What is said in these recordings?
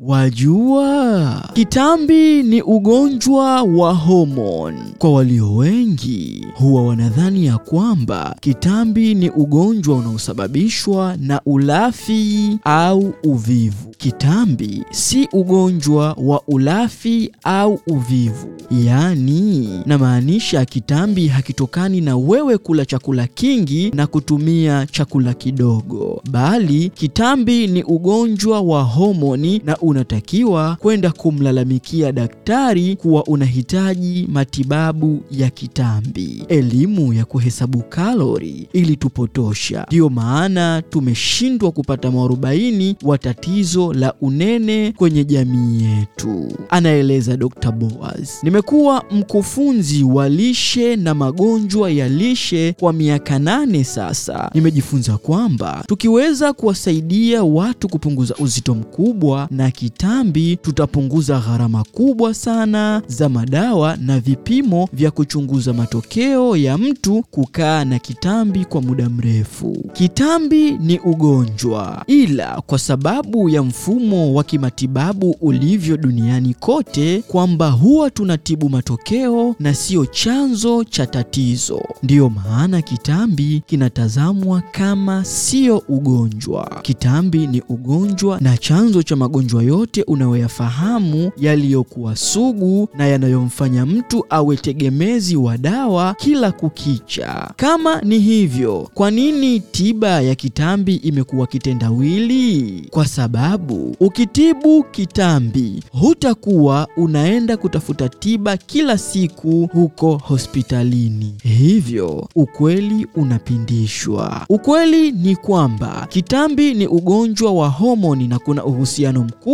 wajua kitambi ni ugonjwa wa homoni. Kwa walio wengi huwa wanadhani ya kwamba kitambi ni ugonjwa unaosababishwa na ulafi au uvivu. Kitambi si ugonjwa wa ulafi au uvivu, yaani namaanisha kitambi hakitokani na wewe kula chakula kingi na kutumia chakula kidogo, bali kitambi ni ugonjwa wa homoni na unatakiwa kwenda kumlalamikia daktari kuwa unahitaji matibabu ya kitambi. Elimu ya kuhesabu kalori ili tupotosha. ndiyo maana tumeshindwa kupata mwarobaini wa tatizo la unene kwenye jamii yetu, anaeleza Dr. Boaz. Nimekuwa mkufunzi wa lishe na magonjwa ya lishe kwa miaka nane sasa. Nimejifunza kwamba tukiweza kuwasaidia watu kupunguza uzito mkubwa na kitambi, tutapunguza gharama kubwa sana za madawa na vipimo vya kuchunguza matokeo ya mtu kukaa na kitambi kwa muda mrefu. Kitambi ni ugonjwa, ila kwa sababu ya mfumo wa kimatibabu ulivyo duniani kote, kwamba huwa tunatibu matokeo na sio chanzo cha tatizo. Ndiyo maana kitambi kinatazamwa kama sio ugonjwa. Kitambi ni ugonjwa na chanzo cha magonjwa yote unayoyafahamu yaliyokuwa sugu na yanayomfanya mtu awe tegemezi wa dawa kila kukicha. Kama ni hivyo, kwa nini tiba ya kitambi imekuwa kitendawili? Kwa sababu ukitibu kitambi hutakuwa unaenda kutafuta tiba kila siku huko hospitalini, hivyo ukweli unapindishwa. Ukweli ni kwamba kitambi ni ugonjwa wa homoni na kuna uhusiano mkubwa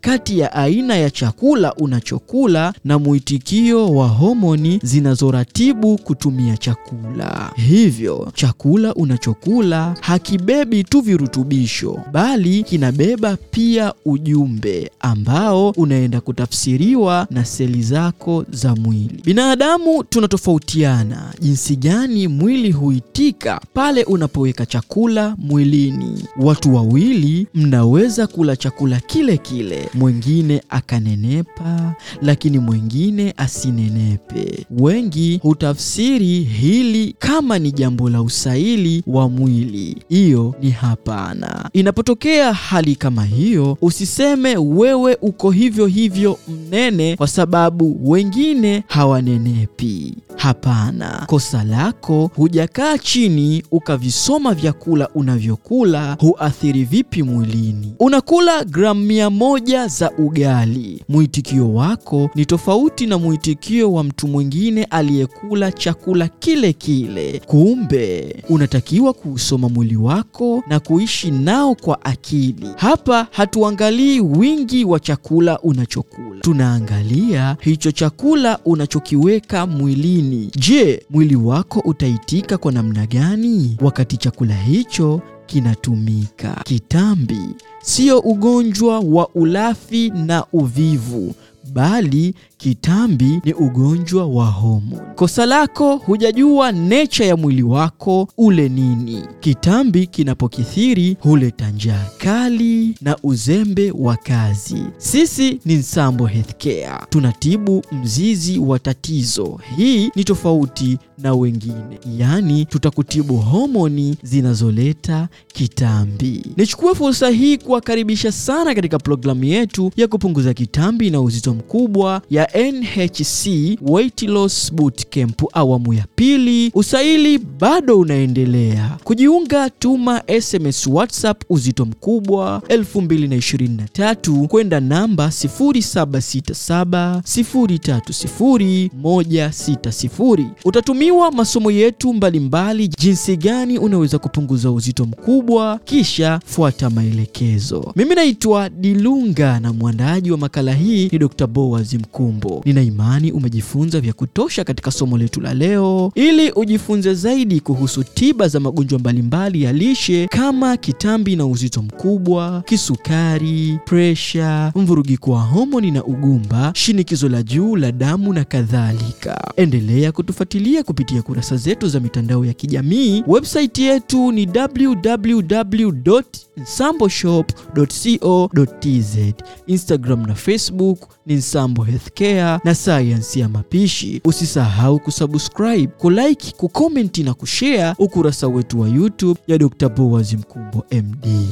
kati ya aina ya chakula unachokula na mwitikio wa homoni zinazoratibu kutumia chakula. Hivyo chakula unachokula hakibebi tu virutubisho, bali kinabeba pia ujumbe ambao unaenda kutafsiriwa na seli zako za mwili. Binadamu tunatofautiana jinsi gani mwili huitika pale unapoweka chakula mwilini. Watu wawili mnaweza kula chakula kile kile, mwingine akanenepa, lakini mwingine asinenepe. Wengi hutafsiri hili kama ni jambo la usaili wa mwili. Hiyo ni hapana. Inapotokea hali kama hiyo, usiseme wewe uko hivyo hivyo mnene kwa sababu wengine hawanenepi. Hapana, kosa lako hujakaa chini ukavisoma vyakula unavyokula huathiri vipi mwilini. Unakula gramu mia moja za ugali, mwitikio wako ni tofauti na mwitikio wa mtu mwingine aliyekula chakula kile kile. Kumbe unatakiwa kuusoma mwili wako na kuishi nao kwa akili. Hapa hatuangalii wingi wa chakula unachokula, tunaangalia hicho chakula unachokiweka mwilini. Je, mwili wako utaitika kwa namna gani wakati chakula hicho kinatumika? Kitambi sio ugonjwa wa ulafi na uvivu, bali kitambi ni ugonjwa wa homoni. Kosa lako hujajua necha ya mwili wako ule nini. Kitambi kinapokithiri huleta njaa kali na uzembe wa kazi. Sisi ni Nsambo Healthcare, tunatibu mzizi wa tatizo. Hii ni tofauti na wengine, yaani tutakutibu homoni zinazoleta kitambi. Nichukue fursa hii kuwakaribisha sana katika programu yetu ya kupunguza kitambi na uzito mkubwa ya NHC Weight Loss Bootcamp awamu ya pili. Usaili bado unaendelea. Kujiunga, tuma SMS WhatsApp uzito mkubwa 2023 kwenda namba 0767 030 160. Utatumiwa masomo yetu mbalimbali, jinsi gani unaweza kupunguza uzito mkubwa, kisha fuata maelekezo. Mimi naitwa Dilunga na mwandaaji wa makala hii ni Dr. Boaz Mkum. Tumbo. Nina imani umejifunza vya kutosha katika somo letu la leo. Ili ujifunze zaidi kuhusu tiba za magonjwa mbalimbali ya lishe kama kitambi na uzito mkubwa, kisukari, presha, mvurugiko wa homoni na ugumba, shinikizo la juu la damu na kadhalika, endelea kutufuatilia kupitia kurasa zetu za mitandao ya kijamii. Website yetu ni www.nsamboshop.co.tz. Instagram na Facebook ni Nsambo Healthcare na sayansi ya mapishi. Usisahau kusubscribe, kulike, kukomenti na kushare ukurasa wetu wa YouTube ya Dr. Boaz Mkumbo MD.